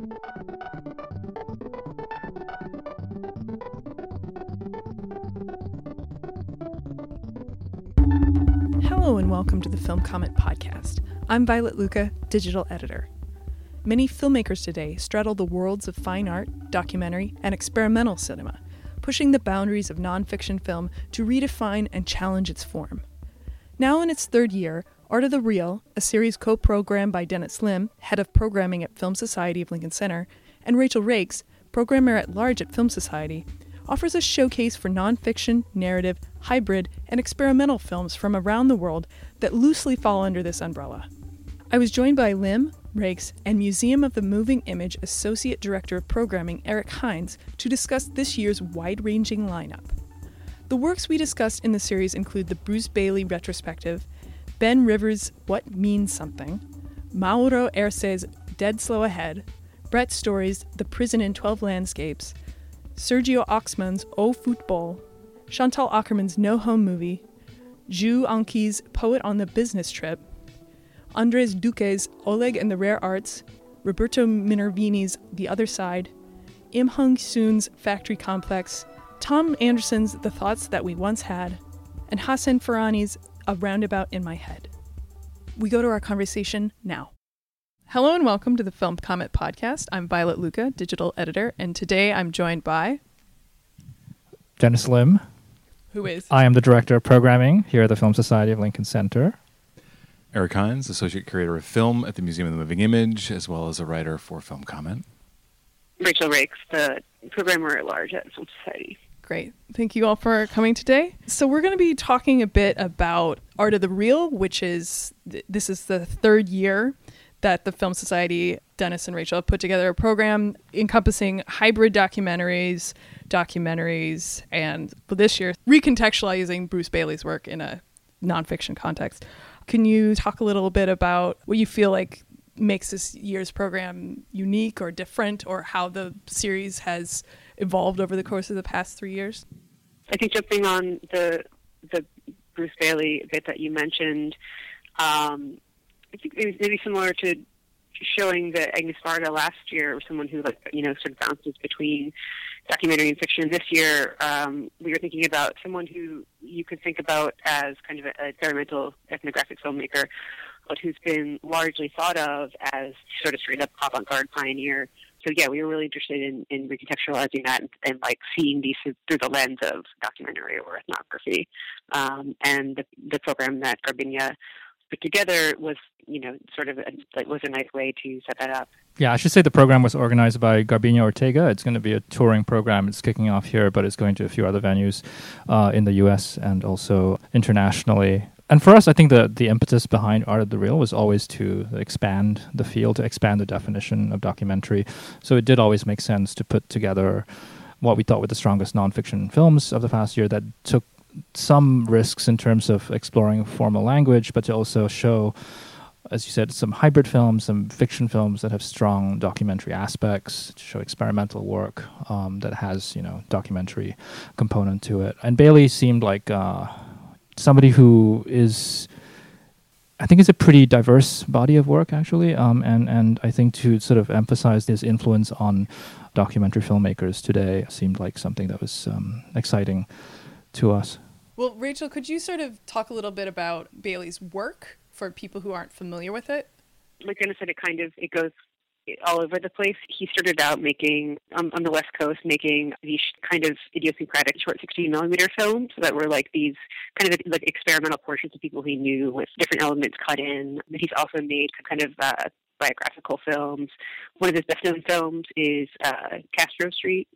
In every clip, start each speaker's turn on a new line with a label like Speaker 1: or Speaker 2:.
Speaker 1: Hello and welcome to the Film Comment Podcast. I'm Violet Lucca, digital editor. Many filmmakers today straddle the worlds of fine art, documentary, and experimental cinema, pushing the boundaries of nonfiction film to redefine and challenge its form. Now in its third year, Art of the Real, a series co programmed by Dennis Lim, head of programming at Film Society of Lincoln Center, and Rachael Rakes, programmer at large at Film Society, offers a showcase for nonfiction, narrative, hybrid, and experimental films from around the world that loosely fall under this umbrella. I was joined by Lim, Rakes, and Museum of the Moving Image Associate Director of Programming Eric Hynes to discuss this year's wide ranging lineup. The works we discussed in the series include the Bruce Baillie retrospective, Ben Rivers' What Means Something, Mauro Herce's Dead Slow Ahead, Brett Story's The Prison in 12 Landscapes, Sergio Oksman's O Futebol, Chantal Akerman's No Home Movie, Ju Anqi's Poet on the Business Trip, Andres Duque's Oleg and the Rare Arts, Roberto Minervini's The Other Side, Im Heung-soon's Factory Complex, Thom Andersen's The Thoughts That We Once Had, and Hassen Ferhani's A Roundabout in My Head. We go to our conversation now. Hello and welcome to the Film Comment Podcast. I'm Violet Lucca, digital editor, and today I'm joined by
Speaker 2: Dennis Lim.
Speaker 1: who is
Speaker 2: I am the director of programming here at the Film Society of Lincoln Center.
Speaker 3: Eric Hynes, Associate Curator of Film at the Museum of the Moving Image, as well as a writer for Film Comment.
Speaker 4: Rachael Rakes, the programmer at large at Film Society.
Speaker 1: Great. Thank you all for coming today. So, we're going to be talking a bit about Art of the Real, which is th- this is the third year that the Film Society, Dennis and Rachel, have put together a program encompassing hybrid documentaries, documentaries, and this year, recontextualizing Bruce Baillie's work in a nonfiction context. Can you talk a little bit about what you feel like makes this year's program unique or different, or how the series has evolved over the course of the past three years?
Speaker 4: I think jumping on the the Bruce Baillie bit that you mentioned, um, I think maybe, maybe similar to showing the Agnes Varda last year, or someone who like you know sort of bounces between documentary and fiction. This year, um, we were thinking about someone who you could think about as kind of an experimental ethnographic filmmaker, but who's been largely thought of as sort of straight up avant-garde pioneer. So yeah, we were really interested in, in recontextualizing that and, and like seeing these through the lens of documentary or ethnography. Um, and the, the program that Garbiñe put together was, you know, sort of a, like was a nice way to set that up.
Speaker 2: Yeah, I should say the program was organized by Garbiñe Ortega. It's going to be a touring program. It's kicking off here, but it's going to a few other venues uh, in the U.S. and also internationally. And for us, I think the the impetus behind Art of the Real was always to expand the field, to expand the definition of documentary. So it did always make sense to put together what we thought were the strongest nonfiction films of the past year that took some risks in terms of exploring formal language, but to also show, as you said, some hybrid films, some fiction films that have strong documentary aspects, to show experimental work um, that has, you know, documentary component to it. And Baillie seemed like uh, somebody who is. I think it's a pretty diverse body of work, actually, um, and and I think to sort of emphasize his influence on documentary filmmakers today seemed like something that was um, exciting to us.
Speaker 1: Well, Rachel, could you sort of talk a little bit about Baillie's work for people who aren't familiar with it?
Speaker 4: Like Anna said, it kind of it goes all over the place. He started out making um, on the West Coast, making these kind of idiosyncratic short 16 millimeter films that were like these kind of like experimental portions of people he knew with different elements cut in. But he's also made kind of uh, biographical films. One of his best known films is uh, Castro Street.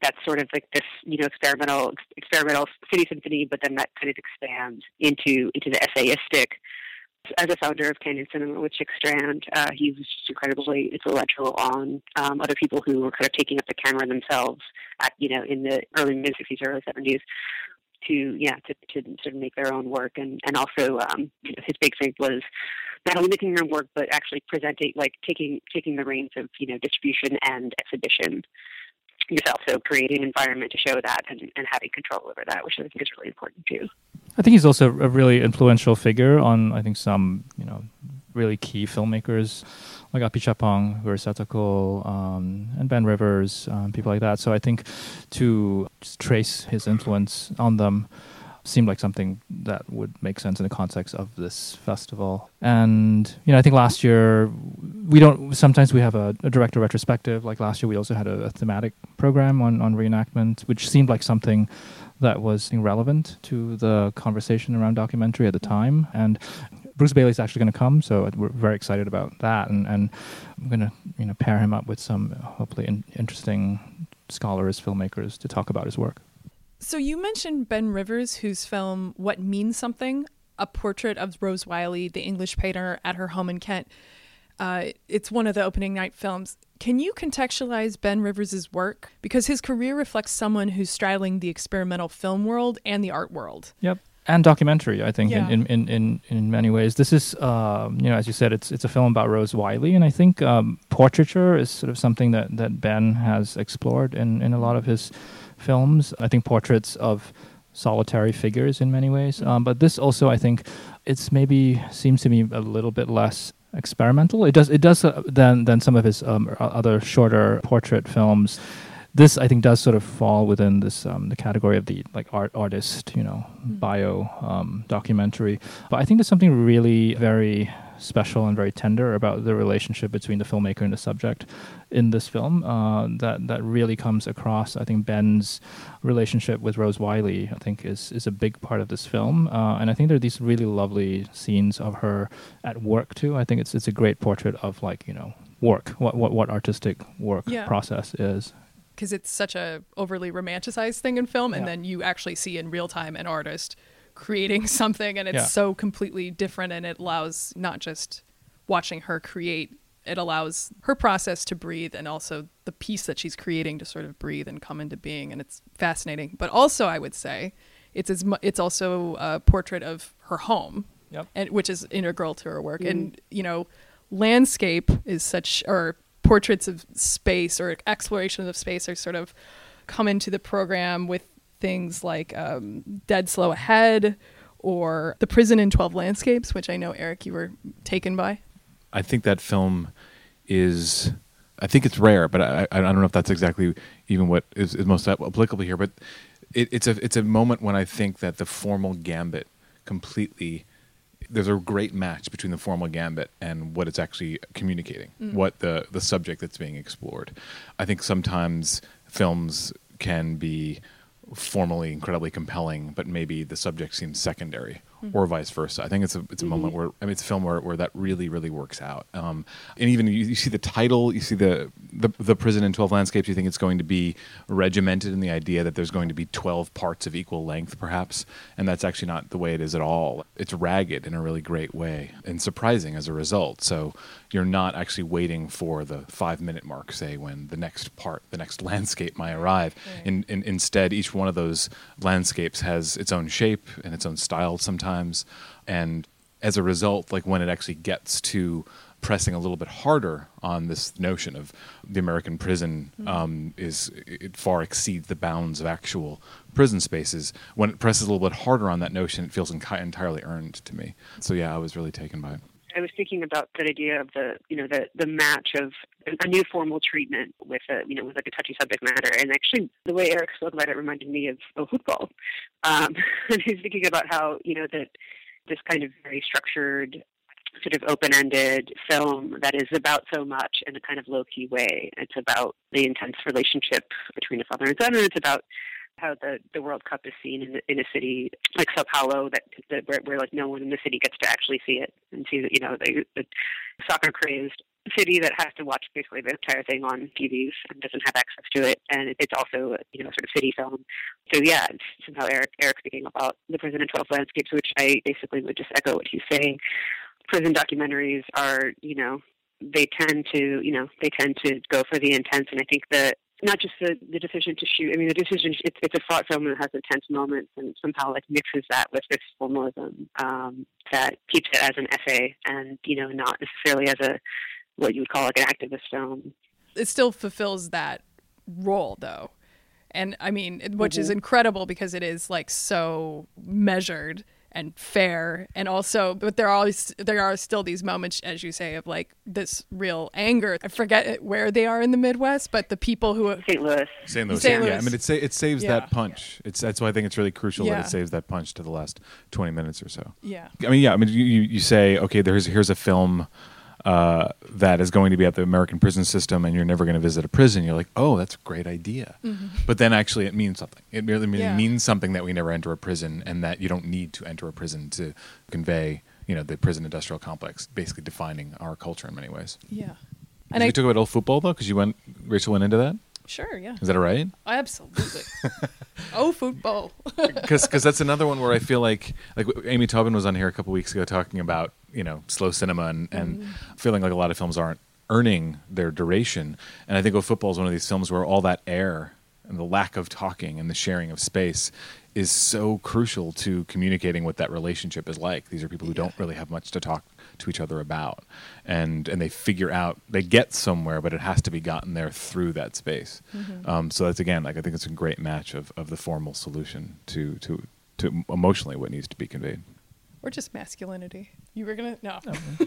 Speaker 4: That's sort of like this, you know, experimental experimental city symphony, but then that kind of expands into into the essayistic as a founder of Canyon Cinema with Chick Strand, uh, he was just incredibly influential on um, other people who were kind of taking up the camera themselves at, you know, in the early mid 60s, early 70s to, yeah, to, to sort of make their own work. And, and also, um, you know, his big thing was not only making your own work, but actually presenting, like taking, taking the reins of, you know, distribution and exhibition yourself. So creating an environment to show that and, and having control over that, which I think is really important too.
Speaker 2: I think he's also a really influential figure on, I think, some, you know, really key filmmakers like Apichatpong, Satoko, um, and Ben Rivers, um, people like that. So I think to trace his influence on them seemed like something that would make sense in the context of this festival. And you know, I think last year we don't. Sometimes we have a, a director retrospective. Like last year, we also had a, a, thematic program on on reenactment, which seemed like something that was relevant to the conversation around documentary at the time. And Bruce Baillie is actually going to come, so we're very excited about that. And, and I'm going to you know pair him up with some hopefully in, interesting scholars, filmmakers to talk about his work.
Speaker 1: So you mentioned Ben Rivers, whose film "What Means Something," a portrait of Rose Wiley, the English painter, at her home in Kent. Uh, it's one of the opening night films. Can you contextualize Ben Rivers' work? Because his career reflects someone who's straddling the experimental film world and the art world.
Speaker 2: Yep. And documentary, I think,
Speaker 1: yeah.
Speaker 2: in, in, in, in many ways. This is, um, you know, as you said, it's it's a film about Rose Wiley, and I think um, portraiture is sort of something that, that Ben has explored in, in a lot of his films. I think portraits of solitary figures in many ways. Um, but this also, I think, it's maybe seems to me a little bit less experimental. It does it does uh, than than some of his um, other shorter portrait films. This I think does sort of fall within this um, the category of the like art artist, you know, mm. bio um, documentary. But I think there's something really very special and very tender about the relationship between the filmmaker and the subject in this film uh, that that really comes across. I think Ben's relationship with Rose Wiley, I think, is is a big part of this film, uh, and I think there are these really lovely scenes of her at work too. I think it's it's a great portrait of like you know work, what what what artistic work yeah. process is
Speaker 1: because it's such a overly romanticized thing in film, and yeah. then you actually see in real time an artist creating something and it's yeah. so completely different and it allows not just watching her create it allows her process to breathe and also the piece that she's creating to sort of breathe and come into being and it's fascinating but also i would say it's as mu- it's also a portrait of her home
Speaker 2: yep.
Speaker 1: and which is integral to her work mm-hmm. and you know landscape is such or portraits of space or explorations of space are sort of come into the program with things like um, Dead Slow Ahead or The Prison in 12 Landscapes, which I know, Eric, you were taken by.
Speaker 3: I think that film is, I think it's rare, but I, I don't know if that's exactly even what is, is most applicable here. But it, it's, a, it's a moment when I think that the formal gambit completely there's a great match between the formal gambit and what it's actually communicating, mm. what the the subject that's being explored. I think sometimes films can be formally incredibly compelling, but maybe the subject seems secondary, mm-hmm. or vice versa. I think it's a it's a mm-hmm. moment where I mean it's a film where, where that really really works out. Um, and even you, you, see the title, you see the, the the prison in twelve landscapes. You think it's going to be regimented in the idea that there's going to be twelve parts of equal length, perhaps, and that's actually not the way it is at all. It's ragged in a really great way and surprising as a result. So you're not actually waiting for the five minute mark, say, when the next part, the next landscape might arrive. Right. In, in, instead, each one of those landscapes has its own shape and its own style sometimes. And as a result, like when it actually gets to pressing a little bit harder on this notion of the American prison mm-hmm. um, is it far exceeds the bounds of actual prison spaces. When it presses a little bit harder on that notion, it feels entirely earned to me. So yeah, I was really taken by it.
Speaker 4: I was thinking about that idea of the you know the the match of a new formal treatment with a you know with like a touchy subject matter, and actually the way Eric spoke about it reminded me of oh football. Um, and he's thinking about how you know that this kind of very structured sort of open-ended film that is about so much in a kind of low-key way. It's about the intense relationship between a father and son, and it's about how the, the World Cup is seen in, in a city like Sao Paulo, that, that where, where like no one in the city gets to actually see it and see you know the, the soccer crazed city that has to watch basically the entire thing on TVs and doesn't have access to it, and it's also you know sort of city film. So yeah, somehow Eric Eric speaking about the prison in twelve landscapes, which I basically would just echo what he's saying. Prison documentaries are you know they tend to you know they tend to go for the intense, and I think that not just the, the decision to shoot. I mean, the decision it's, it's a fraught film that has intense moments, and somehow like mixes that with this formalism um, that keeps it as an essay, and you know, not necessarily as a what you would call like an activist film.
Speaker 1: It still fulfills that role, though, and I mean, which mm-hmm. is incredible because it is like so measured and fair and also but there are always there are still these moments as you say of like this real anger i forget where they are in the midwest but the people who
Speaker 4: St. Louis.
Speaker 3: St. Louis.
Speaker 1: St.
Speaker 3: Yeah, I mean, it, sa- it saves
Speaker 1: Yeah.
Speaker 3: that punch. It's that's why I think it's really crucial
Speaker 1: Yeah.
Speaker 3: that it saves that punch to the last twenty minutes or so.
Speaker 1: yeah
Speaker 3: I mean, yeah. I mean, you, you, you say, okay, there's here's a film uh, that is going to be at the American prison system, and you're never going to visit a prison. You're like, oh, that's a great idea. But then actually, it means something. It really
Speaker 1: Mm-hmm. Yeah.
Speaker 3: means something that we never enter a prison, and that you don't need to enter a prison to convey, you know, the prison industrial complex, basically defining our culture in many ways.
Speaker 1: yeah
Speaker 3: Did
Speaker 1: and
Speaker 3: we
Speaker 1: i
Speaker 3: talk about old football though? Because you went, Rachel went into that.
Speaker 1: Sure yeah.
Speaker 3: Is that all right?
Speaker 1: absolutely. Oh football.
Speaker 3: Because that's another one where I feel like like Amy Taubin was on here a couple weeks ago talking about you know slow cinema and, and mm-hmm. feeling like a lot of films aren't earning their duration, and I think of football is one of these films where all that air and the lack of talking and the sharing of space is so crucial to communicating what that relationship is like. These are people who don't really have much to talk to each other about, and and they figure out they get somewhere, but it has to be gotten there through that space. Um, so that's again, like I think it's a great match of, of the formal solution to to to emotionally what needs to be conveyed.
Speaker 1: or just masculinity you were gonna no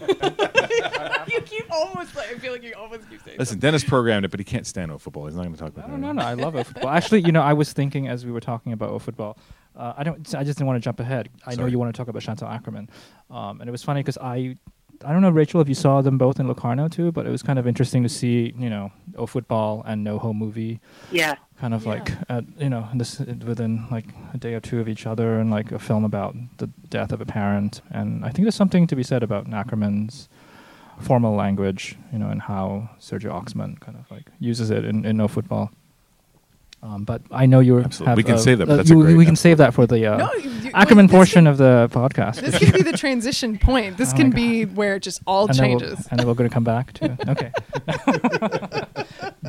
Speaker 1: you keep almost like i feel like you almost keep saying
Speaker 3: Listen, Dennis programmed it, but he can't stand no football. He's not going to talk about
Speaker 2: No,
Speaker 3: that.
Speaker 2: no, no. I love football. Actually, you know, I was thinking as we were talking about football. Uh, I don't. I just didn't want to jump ahead. I know you want to talk about Chantal Akerman, um, and it was funny because I, I don't know, Rachel, if you saw them both in Locarno too, but it was kind of interesting to see, you know, O football and No Home movie,
Speaker 4: Yeah.
Speaker 2: kind of
Speaker 1: Yeah.
Speaker 2: like, at, you know, this within like a day or two of each other, and like a film about the death of a parent. And I think there's something to be said about Akerman's formal language, you know, and how Sergio Oksman kind of like uses it in, in No Football. Um, but I know you're.
Speaker 3: Absolutely.
Speaker 2: have,
Speaker 3: We can
Speaker 2: uh,
Speaker 3: save that, but
Speaker 2: uh,
Speaker 3: that's a
Speaker 2: you-
Speaker 3: great
Speaker 2: we can save that for the uh,
Speaker 1: No, you- you-
Speaker 2: Akerman
Speaker 1: wait,
Speaker 2: portion
Speaker 1: can-
Speaker 2: of the podcast.
Speaker 1: this can be the transition point this
Speaker 2: Oh
Speaker 1: can be where it just all
Speaker 2: and then we'll-
Speaker 1: changes
Speaker 2: and then we're going to come back to it. Okay.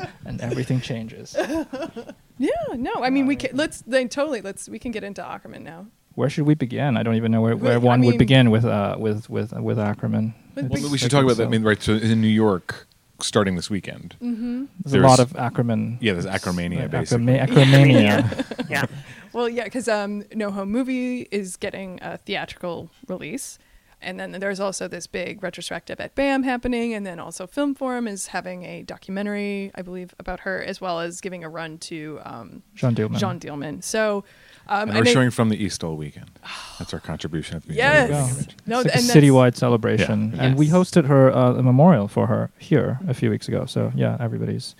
Speaker 2: and everything changes.
Speaker 1: yeah no i mean we can let's then totally let's we can get into akerman now
Speaker 2: Where should we begin? I don't even know where,
Speaker 1: Wait,
Speaker 2: where
Speaker 1: I
Speaker 2: one would begin with uh, with with with Akerman.
Speaker 1: We-
Speaker 3: Well, we should talk about
Speaker 2: so-
Speaker 3: that. I mean, right? So in New York, starting this weekend.
Speaker 1: Mm-hmm.
Speaker 2: There's,
Speaker 3: there's-
Speaker 2: a lot of Akerman.
Speaker 3: Yeah, there's Akermania,
Speaker 2: like,
Speaker 3: basically.
Speaker 2: Ackerma- Akermania.
Speaker 4: Yeah.
Speaker 1: Well, yeah, because um, No Home Movie is getting a theatrical release. And then there's also this big retrospective at BAM happening. And then also Film Forum is having a documentary, I believe, about her, as well as giving a run to um,
Speaker 2: Jeanne Dielman.
Speaker 1: Jeanne Dielman. So, um,
Speaker 3: And
Speaker 1: I
Speaker 3: we're
Speaker 1: know-
Speaker 3: showing from the East all weekend. That's our contribution at the museum.
Speaker 1: Yes.
Speaker 2: There you.
Speaker 1: No,
Speaker 2: it's like
Speaker 1: and
Speaker 2: a citywide celebration,
Speaker 3: Yeah.
Speaker 2: and we hosted her uh, a memorial for her here a few weeks ago. So yeah, everybody's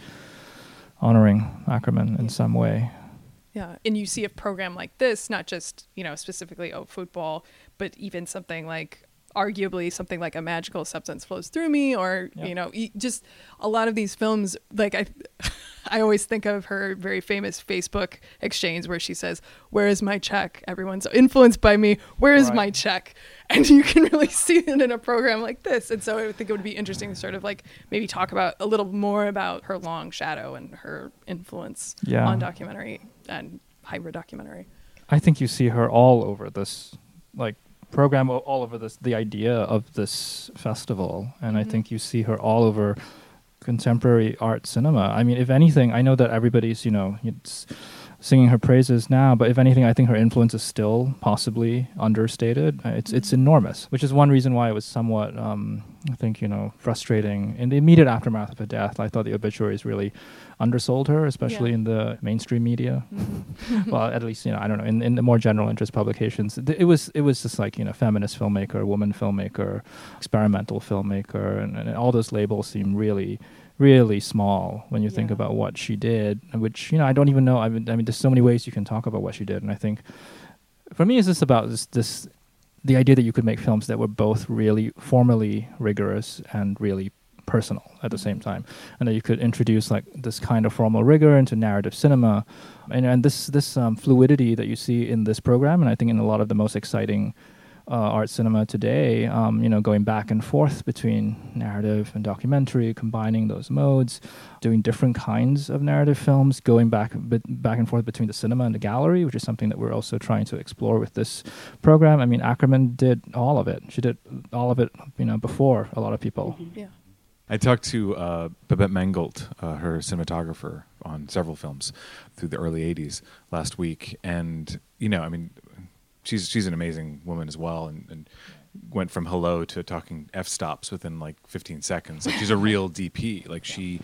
Speaker 2: honoring Akerman in some way.
Speaker 1: Yeah, and you see a program like this, not just you know specifically oh football, but even something like arguably something like a magical substance flows through me, or
Speaker 2: Yeah.
Speaker 1: you know e- just a lot of these films. Like I, I always think of her very famous Facebook exchange where she says, "Where is my check? Everyone's influenced by me. Where is
Speaker 2: Right.
Speaker 1: my check?" And you can really see it in a program like this. And so I think it would be interesting to sort of like maybe talk about a little more about her long shadow and her influence
Speaker 2: Yeah.
Speaker 1: on documentary and hybrid documentary.
Speaker 2: I think you see her all over this, like program, all over this. The idea of this festival, and I
Speaker 1: Mhm.
Speaker 2: think you see her all over contemporary art cinema. I mean, if anything, I know that everybody's you know it's singing her praises now, but if anything, I think her influence is still possibly understated. Uh, It's it's enormous, which is one reason why it was somewhat, um, I think, you know, frustrating in the immediate aftermath of her death. I thought the obituaries really undersold her, especially
Speaker 1: Yeah.
Speaker 2: in the mainstream media
Speaker 1: Mm-hmm.
Speaker 2: well, at least you know I don't know in, in the more general interest publications. It was it was just like you know feminist filmmaker, woman filmmaker, experimental filmmaker, and, and all those labels seem really really small when you think about what she did. Which you know I don't even know. I mean, I mean, there's so many ways you can talk about what she did, and I think for me, it's just about this this the idea that you could make films that were both really formally rigorous and really personal at the same time and that you could introduce like this kind of formal rigor into narrative cinema and, and this this um, fluidity that you see in this program and i think in a lot of the most exciting uh, art cinema today um, you know going back and forth between narrative and documentary combining those modes doing different kinds of narrative films going back bit, back and forth between the cinema and the gallery which is something that we're also trying to explore with this program. I mean akerman did all of it. She did all of it you know before a lot of people.
Speaker 1: Yeah.
Speaker 3: I talked to uh, Babette Mangolte, uh, her cinematographer, on several films through the early '80s last week, and you know, I mean, she's she's an amazing woman as well, and, and went from hello to talking f stops within like 15 seconds. Like she's a real DP. Like she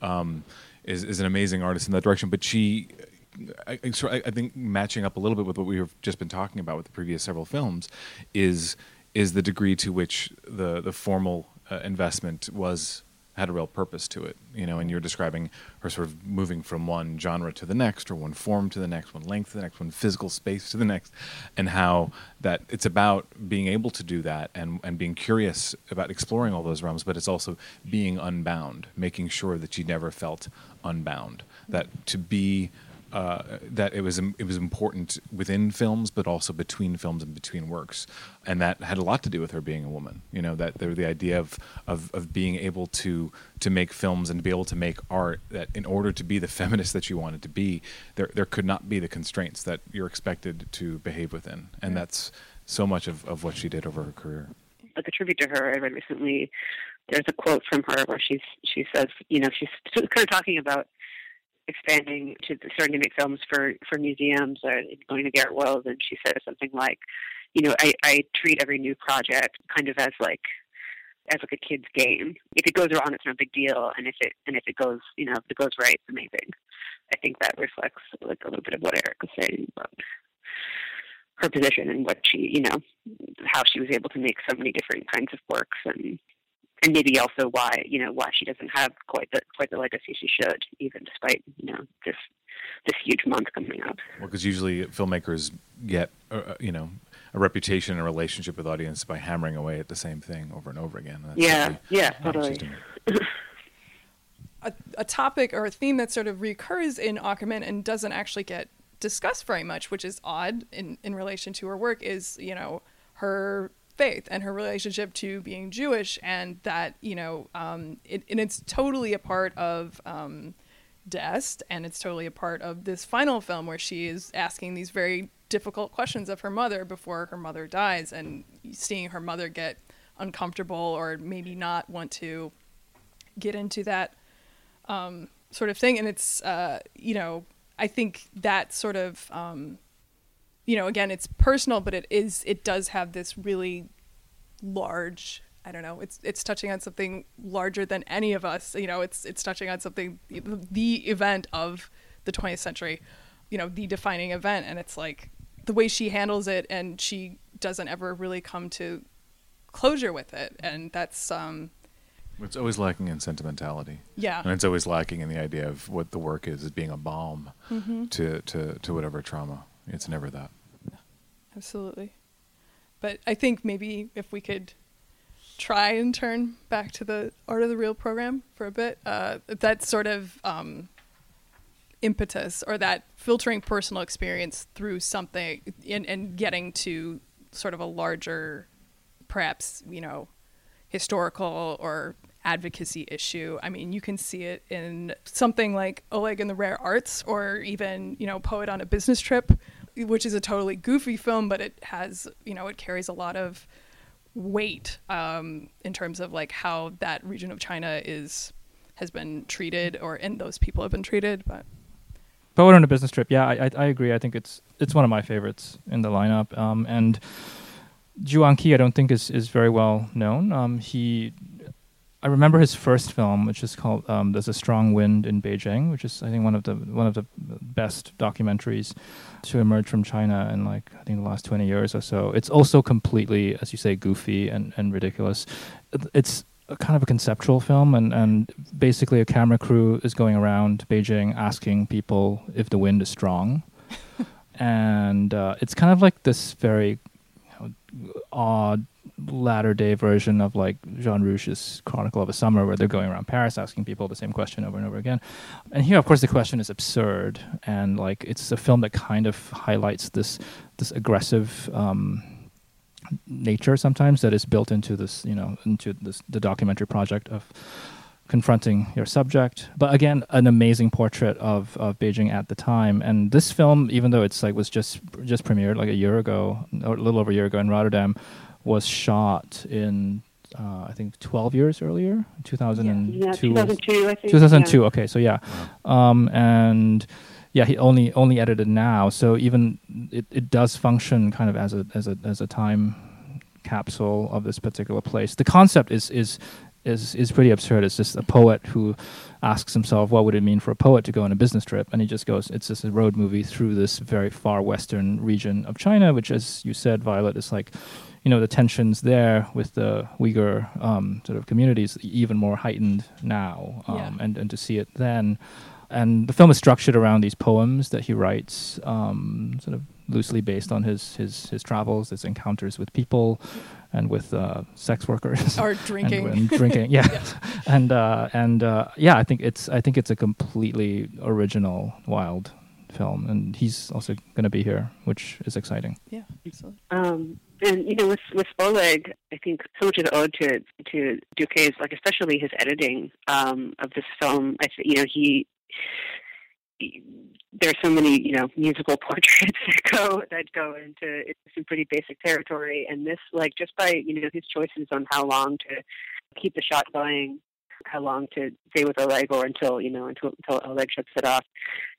Speaker 3: um, is is an amazing artist in that direction. But she, I, I, I think, matching up a little bit with what we've just been talking about with the previous several films, is is the degree to which the the formal uh, investment was had a real purpose to it, you know, and you're describing her sort of moving from one genre to the next, or one form to the next, one length to the next, one physical space to the next, and how that it's about being able to do that and, and being curious about exploring all those realms, but it's also being unbound, making sure that she never felt unbound, that to be uh, that it was it was important within films, but also between films and between works, and that had a lot to do with her being a woman. You know that the idea of, of of being able to to make films and to be able to make art. That in order to be the feminist that you wanted to be, there there could not be the constraints that you're expected to behave within, and that's so much of, of what she did over her career.
Speaker 4: Like a tribute to her, I read recently. There's a quote from her where she's she says, you know, she's kind of talking about expanding to starting to make films for for museums uh, or going to Garrett Wells, and she says something like, you know, I, I treat every new project kind of as like as like a kid's game. If it goes wrong, it's no big deal, and if it and if it goes, you know, if it goes right, it's amazing. I think that reflects like a little bit of what Eric was saying about her position and what she, you know, how she was able to make so many different kinds of works and and maybe also why you know why she doesn't have quite the quite the legacy she should, even despite you know this this huge month coming up.
Speaker 3: Well, because usually filmmakers get uh, uh, you know a reputation and a relationship with audience by hammering away at the same thing over and over again.
Speaker 4: That's yeah, yeah, totally.
Speaker 1: a, a topic or a theme that sort of recurs in Akerman and doesn't actually get discussed very much, which is odd in, in relation to her work, is you know her faith and her relationship to being Jewish, and that you know, um, it, and it's totally a part of um, D'Est, and it's totally a part of this final film where she is asking these very difficult questions of her mother before her mother dies, and seeing her mother get uncomfortable or maybe not want to get into that um, sort of thing, and it's uh, you know, I think that sort of um, you know, again, it's personal, but it is it does have this really large I don't know. It's it's touching on something larger than any of us. You know, it's it's touching on something the event of the 20th century. You know, the defining event, and it's like the way she handles it, and she doesn't ever really come to closure with it, and that's um.
Speaker 3: It's always lacking in sentimentality.
Speaker 1: Yeah,
Speaker 3: and it's always lacking in the idea of what the work is, as being a balm
Speaker 1: mm-hmm.
Speaker 3: to, to to whatever trauma. It's never that
Speaker 1: absolutely. But I think maybe if we could try and turn back to the art of the real program for a bit, uh, that sort of um, impetus or that filtering personal experience through something and, and getting to sort of a larger, perhaps, you know, historical or advocacy issue. I mean, you can see it in something like Oleg and the Rare Arts, or even you know, Poet on a Business Trip, which is a totally goofy film, but it has, you know, it carries a lot of weight um, in terms of like how that region of China is has been treated, or and those people have been treated. But
Speaker 2: Poet on a Business Trip, yeah, I, I agree. I think it's it's one of my favorites in the lineup, um, and. Ju Anqi, I don't think is is very well known. Um, he I remember his first film, which is called um, "There's a Strong Wind in Beijing," which is I think one of the one of the best documentaries to emerge from China in like I think the last twenty years or so. It's also completely, as you say, goofy and, and ridiculous. It's a kind of a conceptual film, and, and basically a camera crew is going around Beijing asking people if the wind is strong, and uh, it's kind of like this very you know, odd latter day version of like Jean Rouch's Chronicle of a Summer, where they're going around Paris asking people the same question over and over again. And here, of course, the question is absurd, and like it's a film that kind of highlights this this aggressive. Um, nature sometimes that is built into this you know into this the documentary project of confronting your subject. But again, an amazing portrait of, of Beijing at the time. And this film, even though it's like was just just premiered like a year ago, or a little over a year ago in Rotterdam, was shot in uh, I think 12 years earlier, 2002.
Speaker 4: Yeah, 2002, I think.
Speaker 2: 2002. Yeah. Okay, so yeah, um, and yeah, he only only edited now, so even it, it does function kind of as a as a as a time capsule of this particular place. The concept is is is is pretty absurd. It's just a poet who asks himself, what would it mean for a poet to go on a business trip? And he just goes, it's just a road movie through this very far western region of China, which, as you said, Violet, is like, you know, the tensions there with the Uyghur um, sort of communities even more heightened now, um,
Speaker 1: Yeah.
Speaker 2: and and to see it then. And the film is structured around these poems that he writes, um, sort of loosely based on his his his travels, his encounters with people, and with uh, sex workers
Speaker 1: Or drinking.
Speaker 2: and, and drinking. Yeah, and uh, and uh, yeah, I think it's I think it's a completely original, wild film, and he's also going to be here, which is exciting.
Speaker 1: yeah, absolutely.
Speaker 4: Um, and you know, with with Oleg, I think so much is owed to to Duque's, like especially his editing um, of this film. I th- you know he, he there's so many you know musical portraits that go that go into, into some pretty basic territory, and this like just by you know his choices on how long to keep the shot going. How long to stay with Oleg, or until you know until until Oleg shuts it off,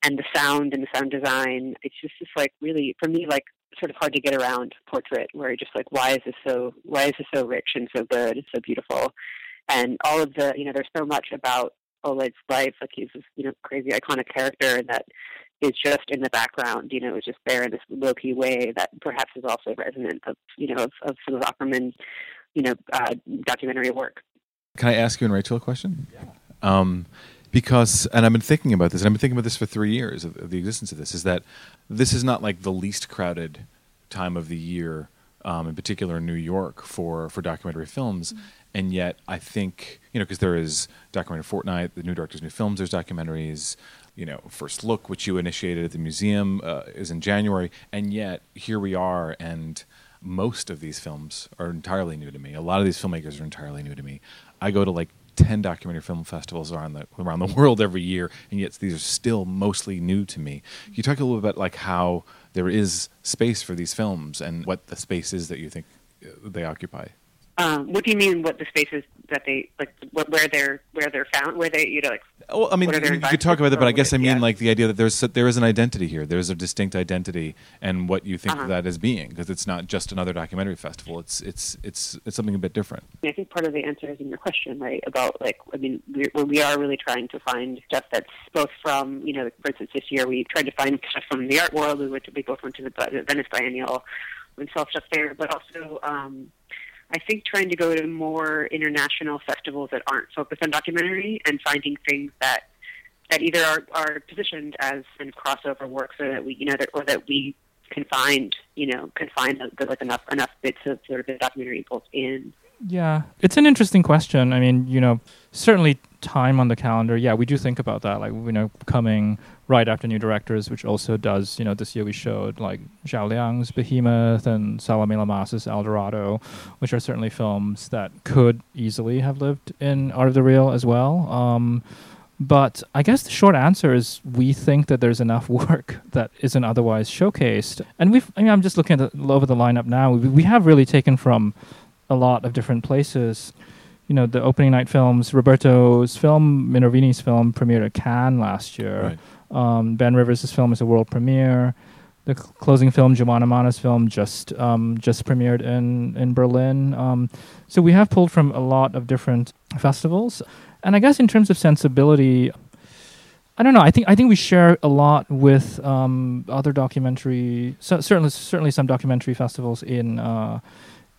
Speaker 4: and the sound and the sound design. It's just just like really for me like sort of hard to get around portrait where you're just like why is this so why is this so rich and so good and so beautiful and all of the you know there's so much about Oleg's life like he's this you know crazy iconic character that is just in the background you know is just there in this low key way that perhaps is also resonant of you know of, of some of Akerman's you know uh, documentary work
Speaker 3: Can I ask you and Rachel a question? Um, because, and I've been thinking about this, and I've been thinking about this for three years of, of the existence of this, is that this is not like the least crowded time of the year, um, in particular in New York for, for documentary films. And yet, I think, you know, because there is Documentary Fortnight, the New Directors, New Films, there's documentaries, you know, First Look, which you initiated at the museum, uh, is in January. And yet, here we are, and most of these films are entirely new to me. A lot of these filmmakers are entirely new to me. I go to like 10 documentary film festivals around the around the world every year and yet these are still mostly new to me. Can you talk a little bit about like how there is space for these films and what the space is that you think uh, they occupy?
Speaker 4: um, what do you mean what the spaces that they like where they're where they're found where they you know like
Speaker 3: Well, I mean,
Speaker 4: What are their
Speaker 3: you could talk about that, but I guess I mean
Speaker 4: what-
Speaker 3: like the idea that there's there is an identity here. There's a distinct identity, and what you think
Speaker 4: Uh-huh.
Speaker 3: of that as being, because it's not just another documentary festival. It's it's it's it's something a bit different.
Speaker 4: I think part of the answer is in your question, right? About like, I mean, we we are really trying to find stuff that's both from, you know, for instance, this year we tried to find stuff from the art world. We went to, we both went to the Venice Biennial and saw stuff there, but also, um, I think trying to go to more international festivals that aren't focused on documentary and finding things that that either are, are positioned as of crossover work, so that we, you know, that, or that we can find, you know, can find like enough enough bits of sort of the documentary both in
Speaker 2: Yeah, it's an interesting question. I mean, you know, certainly time on the calendar. Yeah, we do think about that. Like, you know, coming right after New Directors, which also does, you know, this year we showed like Zhao Liang's Behemoth and Salome Lamas's El Dorado, which are certainly films that could easily have lived in Art of the Real as well. Um, but I guess the short answer is we think that there's enough work that isn't otherwise showcased. And we've, I mean, I'm just looking at the, over the lineup now. We, we have really taken from a lot of different places. You know, the opening night films, Roberto's film, Minervini's film premiered at Cannes last year.
Speaker 3: Right.
Speaker 2: Um, ben Rivers' film is a world premiere. The cl- closing film, Jumana Manna's film, just um, just premiered in in Berlin. Um, so we have pulled from a lot of different festivals, and I guess in terms of sensibility, I don't know. I think I think we share a lot with um, other documentary, so certainly certainly some documentary festivals in uh,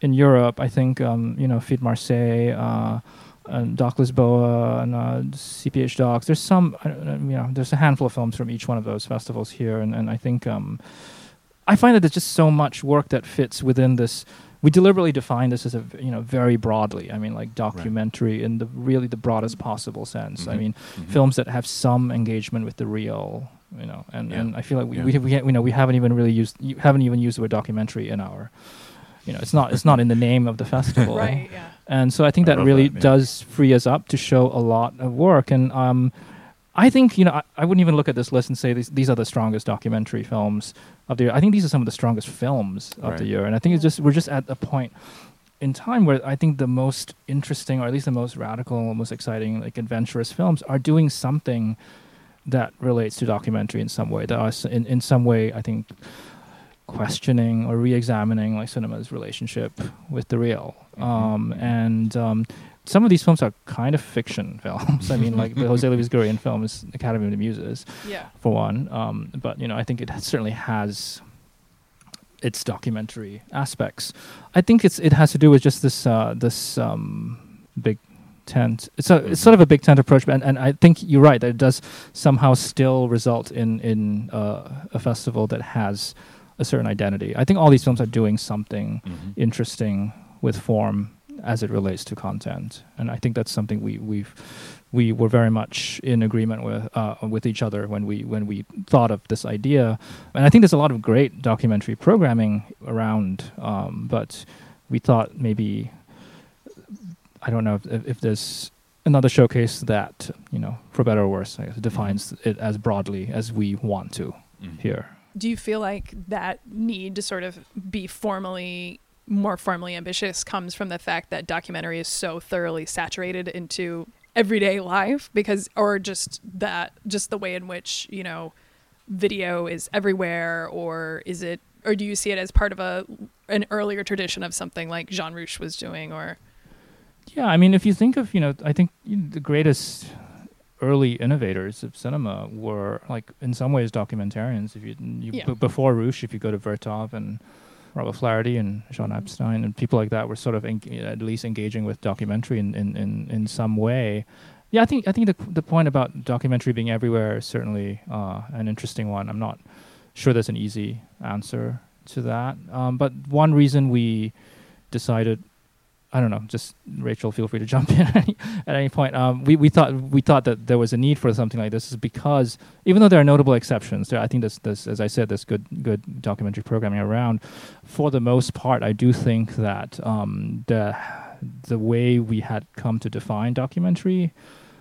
Speaker 2: in Europe. I think um, you know FID Marseille, uh, and Doc Lisboa, and uh, CPH:DOX. There's some I you know there's a handful of films from each one of those festivals here, and, and I think um, I find that there's just so much work that fits within this. We deliberately define this as a you know very broadly. I mean, like documentary in the really the broadest possible sense. I
Speaker 3: Mhm.
Speaker 2: mean,
Speaker 3: Mhm.
Speaker 2: films that have some engagement with the real, you know, and,
Speaker 3: Yeah.
Speaker 2: and I feel like we,
Speaker 3: Yeah.
Speaker 2: we, we, you know, we haven't even really used, you haven't even used the word documentary in our, you know, it's not, it's not in the name of the festival.
Speaker 1: Right, yeah.
Speaker 2: And so I think
Speaker 3: I
Speaker 2: that really
Speaker 3: that, yeah.
Speaker 2: does free us up to show a lot of work. And um, I think, you know, I, I wouldn't even look at this list and say these, these are the strongest documentary films of the year. I think these are some of the strongest films of the year. And I think it's just, we're just at a point in time where I think the most interesting, or at least the most radical, most exciting, like adventurous films are doing something that relates to documentary in some way. That are in in some way, I think, questioning or re-examining like cinema's relationship with the real.
Speaker 3: Mhm.
Speaker 2: Um, and um, some of these films are kind of fiction films. I mean, like the Jose Luis Guerín film is Academy of the Muses
Speaker 1: Yeah.
Speaker 2: for one. Um, but you know, I think it certainly has its documentary aspects. I think it's it has to do with just this uh, this um, big tent. It's a it's sort of a big tent approach, and, and I think you're right that it does somehow still result in in uh, a festival that has a certain identity. I think all these films are doing something
Speaker 3: Mhm.
Speaker 2: interesting with form as it relates to content, and I think that's something we we've we were very much in agreement with uh, with each other when we when we thought of this idea, and I think there's a lot of great documentary programming around, um, but we thought maybe I don't know if, if there's another showcase that you know for better or worse I guess, defines it as broadly as we want to
Speaker 3: Mhm.
Speaker 2: here.
Speaker 1: Do you feel like that need to sort of be formally more formally ambitious comes from the fact that documentary is so thoroughly saturated into everyday life? Because or just that just the way in which, you know, video is everywhere or is it or do you see it as part of a an earlier tradition of something like Jean Rouch was doing or?
Speaker 2: Yeah, I mean, if you think of, you know, I think the greatest early innovators of cinema were, like, in some ways, documentarians. If you, you
Speaker 1: Yeah.
Speaker 2: b- before Rouch, if you go to Vertov and Robert Flaherty and Jean Epstein and people like that were sort of en- at least engaging with documentary in, in, in, in some way. Yeah, I think I think the the point about documentary being everywhere is certainly uh, an interesting one. I'm not sure there's an easy answer to that, um, but one reason we decided I don't know. Just Rachel, feel free to jump in at any, point. Um, we we thought we thought that there was a need for something like this, is because even though there are notable exceptions, there I think there's, there's as I said, there's good good documentary programming around. For the most part, I do think that um, the the way we had come to define documentary,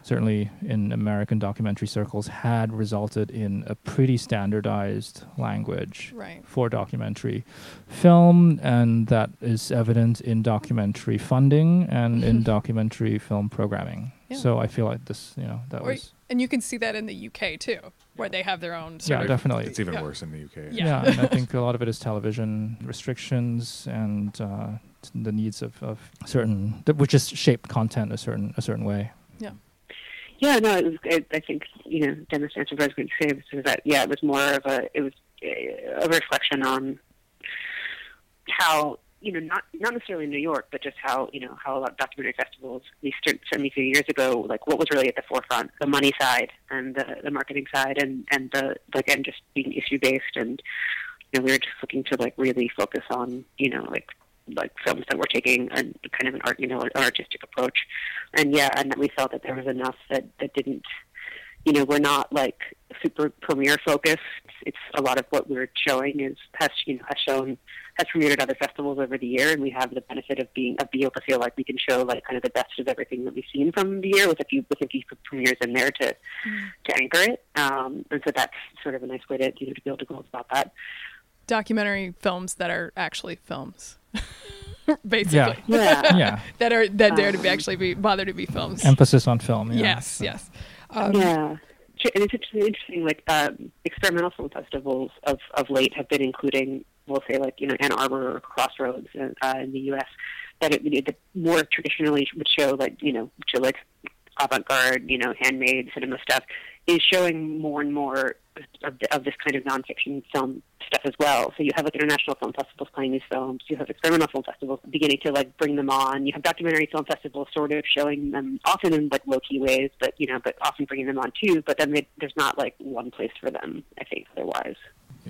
Speaker 2: certainly in American documentary circles, had resulted in a pretty standardized language
Speaker 1: right.
Speaker 2: for documentary film, and that is evident in documentary funding and in documentary film programming.
Speaker 1: Yeah.
Speaker 2: So I feel like this, you know, that
Speaker 1: Or-
Speaker 2: was
Speaker 1: And you can see that in the UK too, where they have their own sort
Speaker 2: yeah,
Speaker 1: of
Speaker 2: definitely.
Speaker 3: It's even
Speaker 1: Yeah.
Speaker 3: worse in the UK.
Speaker 1: Yeah.
Speaker 2: Yeah, and I think a lot of it is television restrictions and uh, the needs of, of certain, that which just shape content a certain a certain way.
Speaker 4: Yeah, no, it was. It, I think you know, Dennis answered what I was that yeah, it was more of a it was eh, a reflection on how you know not not necessarily New York, but just how you know how a lot of documentary festivals, at least cer- certainly a few years ago, like what was really at the forefront, the money side and the, the marketing side, and and the like, and just being issue based, and you know we were just looking to like really focus on you know like like films that were taking a kind of an art you know an artistic approach, and yeah, and that we felt that there was enough that that didn't you know, we're not like super premiere focused. It's a lot of what we're showing is has you know has shown has premiered at other festivals over the year, and we have the benefit of being of being able to feel like we can show like kind of the best of everything that we've seen from the year with a few with a few premieres in there to to anchor it. Um, and so that's sort of a nice way to you know to be able to go about that.
Speaker 1: Documentary films that are actually films. Basically.
Speaker 2: Yeah.
Speaker 4: Yeah.
Speaker 2: yeah,
Speaker 1: That are that dare to be actually be bother to be films.
Speaker 2: emphasis on film. Yeah.
Speaker 1: yes,
Speaker 2: So-
Speaker 1: yes. Um,
Speaker 4: yeah. And it's interesting, interesting like um, experimental film festivals of, of late have been including, we'll say, like, you know, Ann Arbor or Crossroads in, uh, in the U.S., that it that more traditionally would show, like, you know, show like avant garde, you know, handmade cinema stuff, is showing more and more of, the, of this kind of nonfiction film stuff as well. So you have like international film festivals playing these films. You have experimental film festivals beginning to like bring them on. You have documentary film festivals sort of showing them often in like low key ways, but you know, but often bringing them on too. But then they, there's not like one place for them. I think otherwise.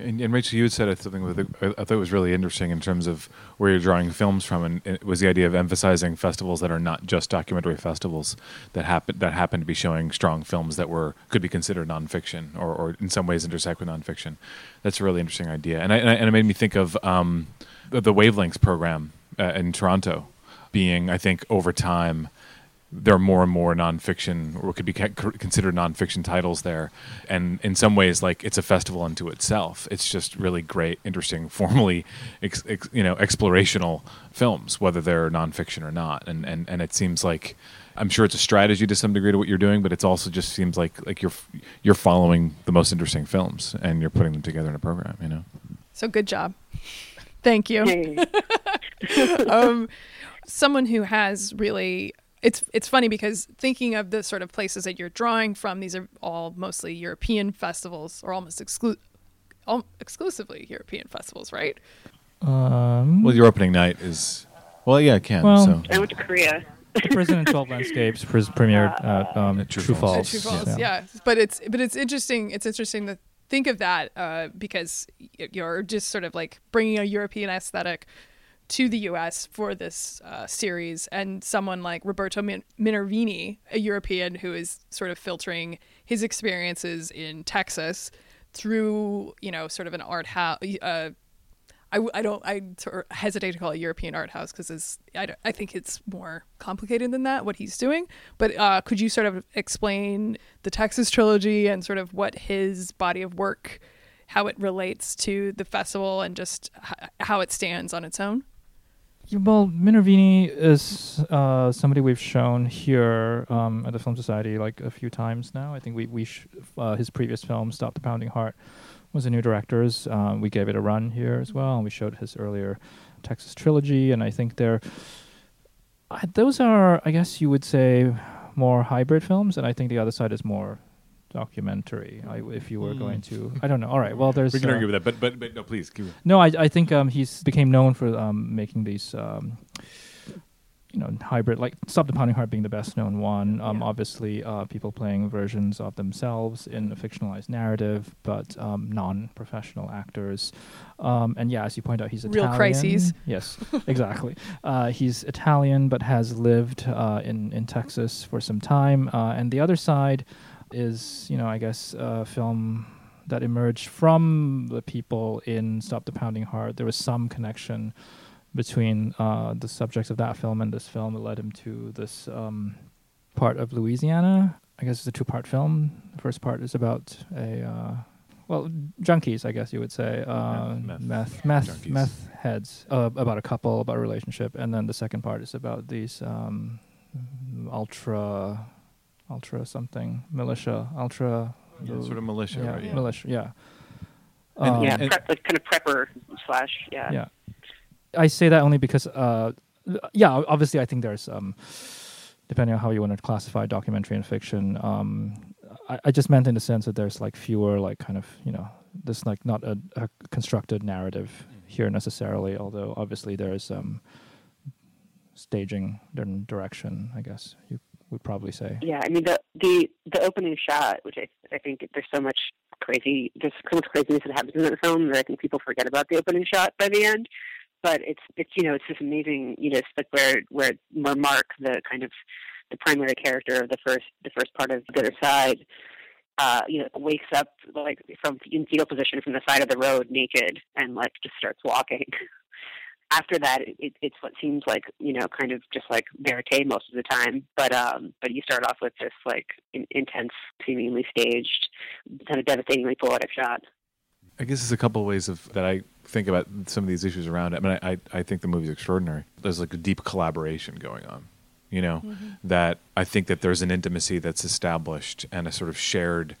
Speaker 3: And, and Rachel, you had said something I I thought was really interesting in terms of where you're drawing films from, and it was the idea of emphasizing festivals that are not just documentary festivals that happen that happen to be showing strong films that were could be considered nonfiction or, or in some ways intersect with nonfiction. That's a really interesting idea, and I, and I- and it made me think of um, the, the Wavelengths program uh, in Toronto, being I think over time there are more and more nonfiction or what could be ca- considered nonfiction titles there and in some ways like it's a festival unto itself it's just really great interesting formally ex, ex, you know explorational films whether they're nonfiction or not and and, and it seems like I'm sure it's a strategy to some degree to what you're doing, but it's also just seems like like you're you're following the most interesting films and you're putting them together in a program. You know.
Speaker 1: So good job. Thank you.
Speaker 4: Hey.
Speaker 1: um, someone who has really it's it's funny because thinking of the sort of places that you're drawing from, these are all mostly European festivals or almost exclu- al- exclusively European festivals, right?
Speaker 2: Um,
Speaker 3: Well, your opening night is well, yeah, it can.
Speaker 2: Well-
Speaker 3: so
Speaker 4: I went to Korea.
Speaker 2: the Prison in Twelve Landscapes pres- premiered at um,
Speaker 3: At True
Speaker 2: True,
Speaker 3: Falls.
Speaker 2: Falls.
Speaker 1: At True/False, yeah. But it's but it's interesting. It's interesting to think of that uh, because you're just sort of like bringing a European aesthetic to the U.S. for this uh, series, and someone like Roberto Min- Minervini, a European who is sort of filtering his experiences in Texas through you know sort of an art house. Uh, I, I don't I hesitate to call it European art house because I, I think it's more complicated than that what he's doing. But uh, could you sort of explain the Texas trilogy and sort of what his body of work, how it relates to the festival and just h- how it stands on its own?
Speaker 2: Well, Minervini is uh, somebody we've shown here um, at the Film Society like a few times now. I think we we sh- uh, his previous film, Stop the Pounding Heart, was a new director's. Um, we gave it a run here as well, and we showed his earlier Texas trilogy. And I think they're I, those are, I guess you would say, more hybrid films, and I think the other side is more documentary. I, if you were going to, I don't know. All right, well, there's
Speaker 3: we can
Speaker 2: uh,
Speaker 3: argue with that, but but but no, please. Keep,
Speaker 2: no, I I think um he's became known for um making these um you know hybrid like Stop the Pounding Heart being the best known one. Um
Speaker 1: Yeah.
Speaker 2: obviously uh people playing versions of themselves in a fictionalized narrative, but um non-professional actors. Um and yeah, as you point out, he's Italian.
Speaker 1: Real
Speaker 2: Italian.
Speaker 1: crises.
Speaker 2: Yes, exactly. uh, he's Italian, but has lived uh, in in Texas for some time. Uh, and the other side is you know I guess a film that emerged from the people in Stop the Pounding Heart. There was some connection between uh, the subjects of that film and this film that led him to this um, part of Louisiana. I guess it's a two-part film. The first part is about a uh, well, junkies, I guess you would say, uh,
Speaker 3: Meth-
Speaker 2: meth,
Speaker 3: meth
Speaker 2: meth, meth heads, uh, about a couple, about a relationship, and then the second part is about these um, ultra, ultra something militia, ultra,
Speaker 3: yeah, sort of militia,
Speaker 2: yeah,
Speaker 3: right? Yeah.
Speaker 2: militia, yeah.
Speaker 3: And-
Speaker 2: Um,
Speaker 4: yeah,
Speaker 3: and-
Speaker 4: prep, like kind of prepper slash yeah.
Speaker 2: yeah i say that only because uh yeah obviously i think there's um depending on how you want to classify documentary and fiction um I, I just meant in the sense that there's like fewer like kind of you know there's like not a, a constructed narrative here necessarily although obviously there's um staging and direction i guess you would probably say
Speaker 4: Yeah, I mean the the the opening shot, which I I think there's so much crazy there's so much craziness that happens in that film that I think people forget about the opening shot by the end. But it's it's you know it's this amazing you know it's like where where where Mark the kind of the primary character of the first the first part of the other side uh, you know, wakes up like from in fetal position from the side of the road naked and like just starts walking. After that, it, it's what seems like you know, kind of just like verite most of the time. But um, but you start off with this like in, intense, seemingly staged, kind of devastatingly poetic shot.
Speaker 3: I guess there's a couple of ways of that I think about some of these issues around it. I mean, I, I think the movie's extraordinary. There's like a deep collaboration going on, you know, that I think that there's an intimacy that's established and a sort of shared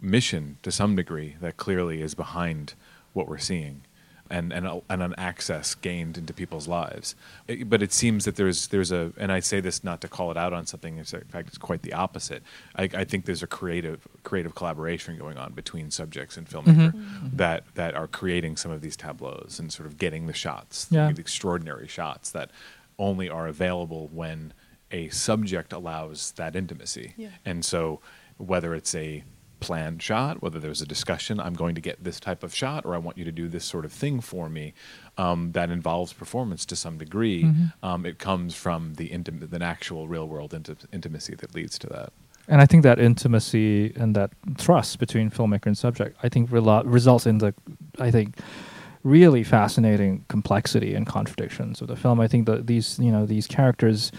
Speaker 3: mission to some degree that clearly is behind what we're seeing. And, and, a, and an access gained into people's lives, It- but it seems that there's there's a and I say this not to call it out on something. It's, in fact, it's quite the opposite. I, I think there's a creative creative collaboration going on between subjects and filmmaker mm-hmm. Mm-hmm. that that are creating some of these tableaus and sort of getting the shots,
Speaker 2: Yeah.
Speaker 3: the extraordinary shots that only are available when a subject allows that intimacy.
Speaker 1: Yeah.
Speaker 3: And so, whether it's a planned shot, whether there's a discussion, I'm going to get this type of shot, or I want you to do this sort of thing for me, um, that involves performance to some degree.
Speaker 2: Mm-hmm.
Speaker 3: Um, it comes from the intim- the actual real world inti- intimacy that leads to that.
Speaker 2: and I think that intimacy and that trust between filmmaker and subject, I think, results in the, I think, really fascinating complexity and contradictions of the film. I think that these, you know, these characters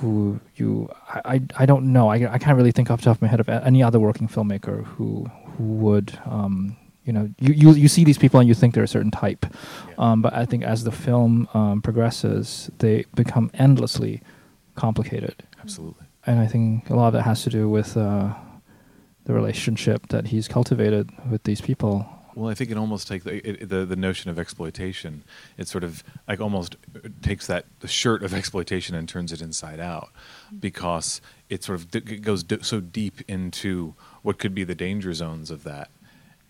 Speaker 2: who you, I, I, don't know, I, I can't really think off the top of my head of any other working filmmaker who, who would, um, you know, you, you, you see these people and you think they're a certain type. Um, but I think as the film um, progresses, they become endlessly complicated
Speaker 3: Absolutely.
Speaker 2: and I think a lot of it has to do with uh, the relationship that he's cultivated with these people.
Speaker 3: Well, I think it almost takes the, the the notion of exploitation. It sort of like almost takes that the shirt of exploitation and turns it inside out, because it sort of it goes so deep into what could be the danger zones of that,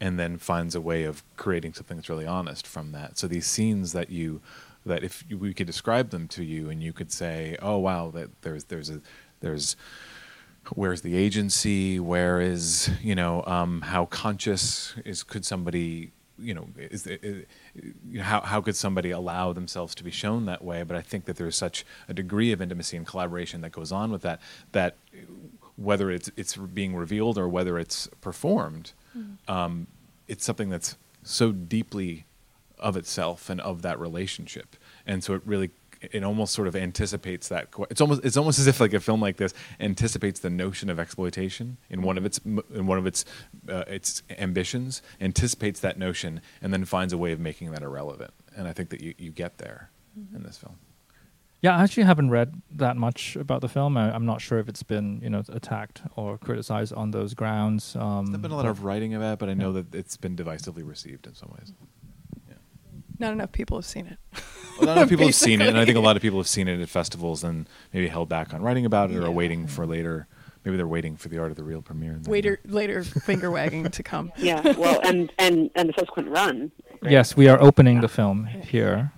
Speaker 3: and then finds a way of creating something that's really honest from that. So these scenes that you that if we could describe them to you and you could say, oh wow, that there's there's a there's where's the agency? Where is you know um, how conscious is could somebody you know is, is, how how could somebody allow themselves to be shown that way? But i think that there's such a degree of intimacy and collaboration that goes on with that that whether it's it's being revealed or whether it's performed um, it's something that's so deeply of itself and of that relationship. And so it really it almost sort of anticipates that que- it's almost it's almost as if like a film like this anticipates the notion of exploitation in one of its in one of its uh, its ambitions anticipates that notion and then finds a way of making that irrelevant and i think that you, you get there in this film
Speaker 2: Yeah, I actually haven't read that much about the film. I, I'm not sure if it's been you know attacked or criticized on those grounds. Um,
Speaker 3: there's been a lot of writing about it but i know that it's been divisively received in some ways
Speaker 1: Not enough people have seen it.
Speaker 3: a lot of people have seen it and i think a lot of people have seen it at festivals and maybe held back on writing about it or
Speaker 1: Yeah.
Speaker 3: waiting for later maybe they're waiting for the art of the real premiere and
Speaker 1: Later, later finger wagging to come.
Speaker 4: Yeah, well, and and and the subsequent run.
Speaker 2: Yes, we are opening the film here.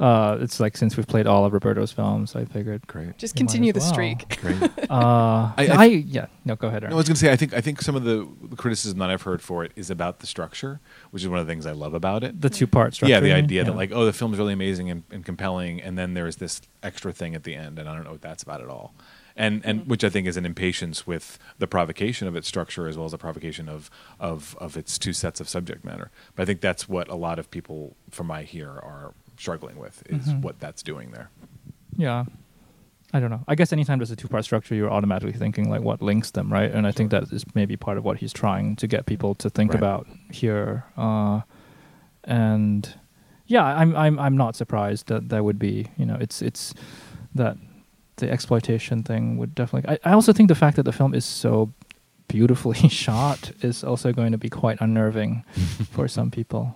Speaker 2: Uh, it's like since we've played all of Roberto's films, I figured.
Speaker 3: great
Speaker 1: Just continue the
Speaker 2: well.
Speaker 1: streak.
Speaker 3: great
Speaker 2: Uh,
Speaker 3: I-
Speaker 2: I,
Speaker 3: I-
Speaker 2: yeah. No, go ahead.
Speaker 3: No, I was going to say I think I think some of the criticism that I've heard for it is about the structure, which is one of the things I love about it.
Speaker 2: the two-part structure.
Speaker 3: yeah, the
Speaker 2: you mean?
Speaker 3: idea that like oh the film's really amazing and, and compelling, and then there's this extra thing at the end, and I don't know what that's about at all. And and which I think is an impatience with the provocation of its structure as well as the provocation of of of its two sets of subject matter. But I think that's what a lot of people from my here are struggling with is
Speaker 2: Mhm.
Speaker 3: what that's doing there.
Speaker 2: Yeah. I don't know. I guess anytime there's a two-part structure, you're automatically thinking like what links them, right? And I think that is maybe part of what he's trying to get people to think
Speaker 3: Right.
Speaker 2: about here. Uh, and yeah, I'm I'm I'm not surprised that there would be, you know, it's it's that the exploitation thing would definitely. I, I also think the fact that the film is so beautifully shot is also going to be quite unnerving for some people.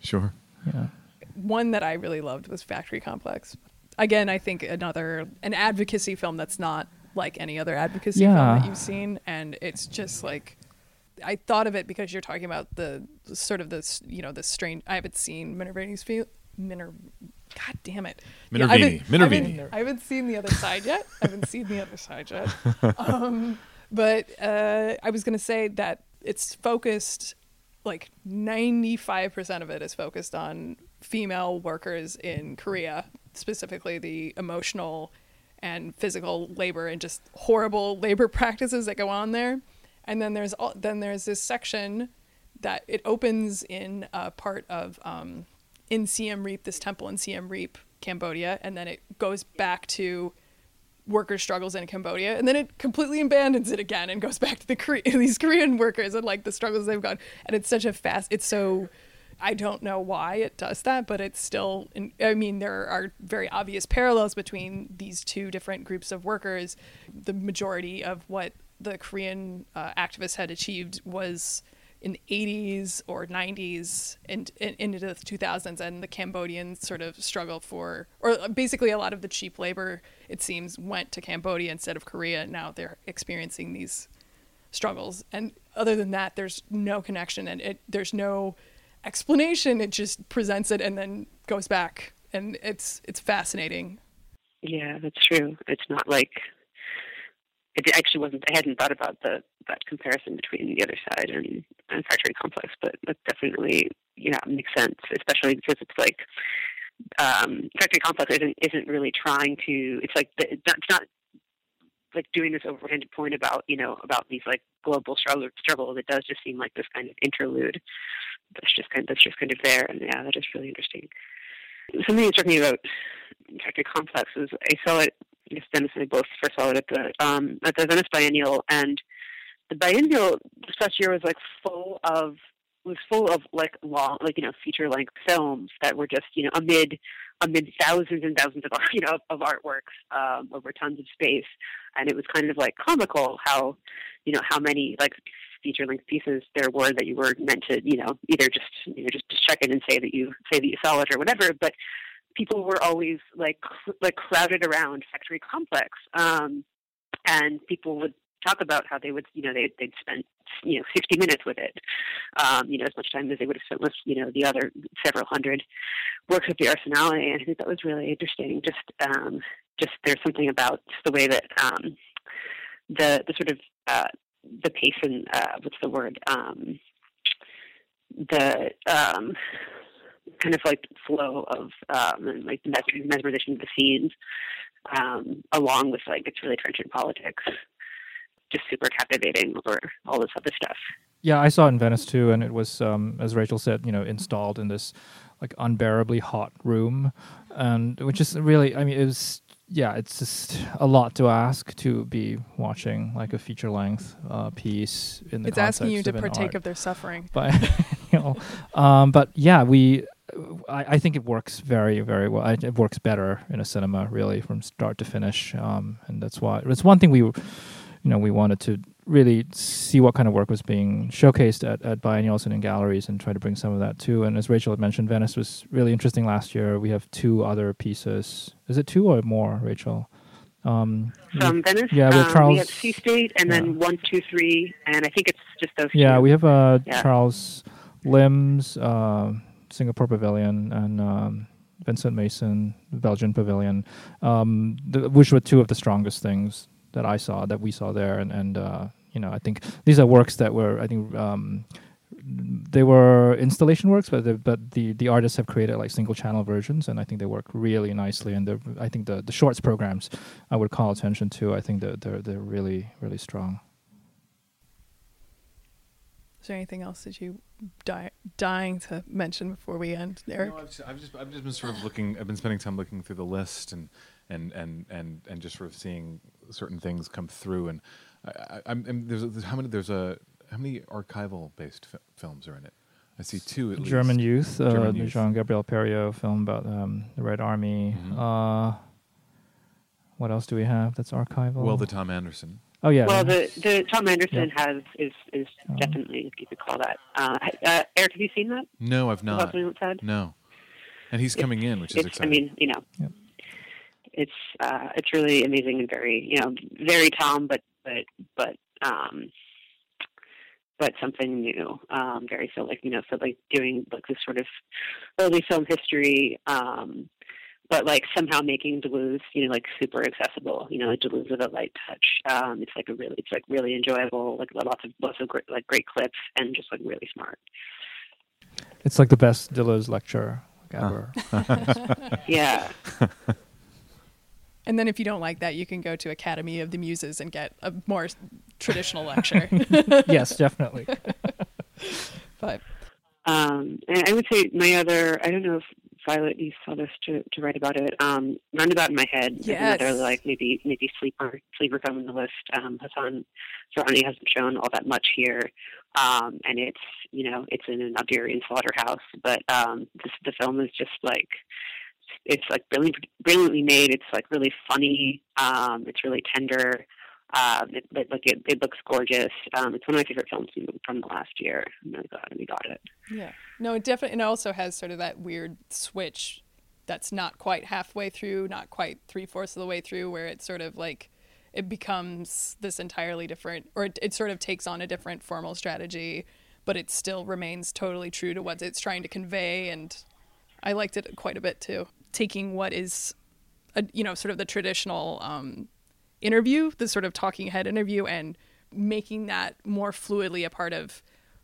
Speaker 3: Sure.
Speaker 2: Yeah.
Speaker 1: One that I really loved was Factory Complex. Again, I think another an advocacy film that's not like any other advocacy film that you've seen, and it's just like I thought of it because you're talking about the sort of this, you know, this strange. I haven't seen Minervini's film. Miner, God damn it, Yeah, I haven't-
Speaker 3: Minervini.
Speaker 1: I haven't-
Speaker 3: Minervini.
Speaker 1: I haven't seen the other side yet. I haven't seen the other side yet. Um, but uh, I was going to say that it's focused, like 95% of it is focused on female workers in Korea, specifically the emotional and physical labor and just horrible labor practices that go on there. And then there's all, then there's this section that it opens in a part of um, in Siem Reap, this temple in Siem Reap, Cambodia, and then it goes back to worker struggles in Cambodia, and then it completely abandons it again and goes back to the Kore- these Korean workers and like the struggles they've gone. And it's such a fast. It's so. I don't know why it does that, but it's still. I mean, there are very obvious parallels between these two different groups of workers. The majority of what the Korean uh, activists had achieved was in the 80s or 90s and, and into the 2000s and the cambodian sort of struggle for or basically a lot of the cheap labor it seems went to cambodia instead of korea now they're experiencing these struggles and other than that there's no connection and it, there's no explanation it just presents it and then goes back and it's it's fascinating
Speaker 4: Yeah, that's true. It's not like it actually wasn't. I hadn't thought about the that comparison between the other side and, factory complex, but that definitely yeah makes sense, especially because it's like um, factory complex isn't isn't really trying to. It's like the, it's not like doing this overhanded point about you know about these like global struggle struggles. It does just seem like this kind of interlude that's just kind of, that's just kind of there, and yeah, that is really interesting. Something that struck me about Factory Complex is I saw it. I guess Dennis and I both first saw it at the um, at the Venice Biennial, and the biennial this past year was like full of was full of like long, like you know, feature length films that were just you know amid amid thousands and thousands of art, you know of artworks um, over tons of space, and it was kind of like comical how you know how many like feature length pieces there were that you were meant to you know either just you know just, just check in and say that you say that you saw it or whatever, but people were always like cr- like crowded around Factory Complex, um, and people would talk about how they would, you know, they, they'd spend, you know, 60 minutes with it, um, you know, as much time as they would have spent with, you know, the other several hundred works of the Arsenale. And I think that was really interesting. Just, um, just there's something about the way that um, the the sort of uh, the pace and uh, what's the word um, the um, kind of like flow of um, and like the mesmerization of the scenes, um, along with like its really trenchant politics just super captivating or all this other stuff.
Speaker 2: Yeah, I saw it in Venice too, and it was, um, as Rachael said, you know, installed in this like unbearably hot room, and which is really, I mean, it was, yeah, it's just a lot to ask to be watching like a feature length uh, piece in the.
Speaker 1: It's asking you to
Speaker 2: of
Speaker 1: partake
Speaker 2: art.
Speaker 1: of their suffering.
Speaker 2: But you know, um, but yeah, we. I, I think it works very, very well. I, it works better in a cinema, really, from start to finish, um, and that's why it's one thing we you know, we wanted to really see what kind of work was being showcased at, at biennials and in galleries and try to bring some of that too. And as Rachael had mentioned, Venice was really interesting last year. We have two other pieces. Is it two or more, Rachael?
Speaker 4: Um, From Venice?
Speaker 2: Yeah, we have Charles. Um, we
Speaker 4: have Sea State and yeah. then one, two, three, and I think it's just those
Speaker 2: Yeah,
Speaker 4: two.
Speaker 2: we have uh, yeah. Charles Lim's uh, Singapore Pavilion and um, Vincent Meessen Belgian Pavilion, um, the, which were two of the strongest things that I saw that we saw there, and and uh, you know I think these are works that were I think um, they were installation works, but the, but the the artists have created like single channel versions, and I think they work really nicely. And I think the the shorts programs I would call attention to. I think they're they're, they're really really strong.
Speaker 1: Is there anything else that you die, dying to mention before we end, Eric?
Speaker 3: No, I've, just, I've just I've just been sort of looking. I've been spending time looking through the list and and and and and just sort of seeing certain things come through. And I, am there's, there's, how many there's a how many archival based fi- films are in it? I see two at
Speaker 2: German
Speaker 3: least.
Speaker 2: Youth, uh,
Speaker 3: German
Speaker 2: the
Speaker 3: Youth.
Speaker 2: Jean Gabriel Periot film about um, the Red Army.
Speaker 3: Mhm.
Speaker 2: Uh, what else do we have that's archival?
Speaker 3: Well, the Thom Andersen.
Speaker 2: oh yeah.
Speaker 4: Well, the the Thom Andersen has is is
Speaker 2: Um,
Speaker 4: definitely if you could call that. Uh, uh, Eric, have you seen that?
Speaker 3: No, I've
Speaker 4: About
Speaker 3: not.
Speaker 4: Something
Speaker 3: No, and he's
Speaker 4: It's-
Speaker 3: coming in, which is
Speaker 4: It's, I
Speaker 3: exciting.
Speaker 4: mean, you know,
Speaker 2: Yep.
Speaker 4: It's uh, it's really amazing and very you know very Thom, but but but um, but something new. Um, very so like you know so like doing like this sort of early film history. Um, but like somehow making Deleuze, you know, like super accessible, you know, like Deleuze with a light touch. Um, it's like a really, it's like really enjoyable, like lots of lots of great, like great clips, and just like really smart.
Speaker 2: it's like the best Deleuze lecture like, ever.
Speaker 4: Yeah,
Speaker 1: And then if you don't like that, you can go to Academy of the Muses and get a more traditional lecture.
Speaker 2: yes, definitely.
Speaker 1: but
Speaker 4: Um, and I would say my other, I don't know if Violet you saw this to, to write about it. Um, Roundabout in my head, is
Speaker 1: Yes.
Speaker 4: another like maybe maybe sleeper sleeper film in the list. Um, Hassen Ferhani hasn't shown all that much here, um, and it's you know it's in an Algerian slaughterhouse, but um, this, the film is just like it's like brilliant, brilliantly made. It's like really funny. Um, it's really tender. Um, it, it, like it, it looks gorgeous. Um, it's one of my favorite films from, from the last year. I'm really glad we got it.
Speaker 1: yeah, no, it definitely, and it also has sort of that weird switch that's not quite halfway through, not quite three fourths of the way through, where it's sort of like it becomes this entirely different, or it, it sort of takes on a different formal strategy, but it still remains totally true to what it's trying to convey. And I liked it quite a bit too, taking what is, a, you know, sort of the traditional um, interview, the sort of talking head interview, and making that more fluidly a part of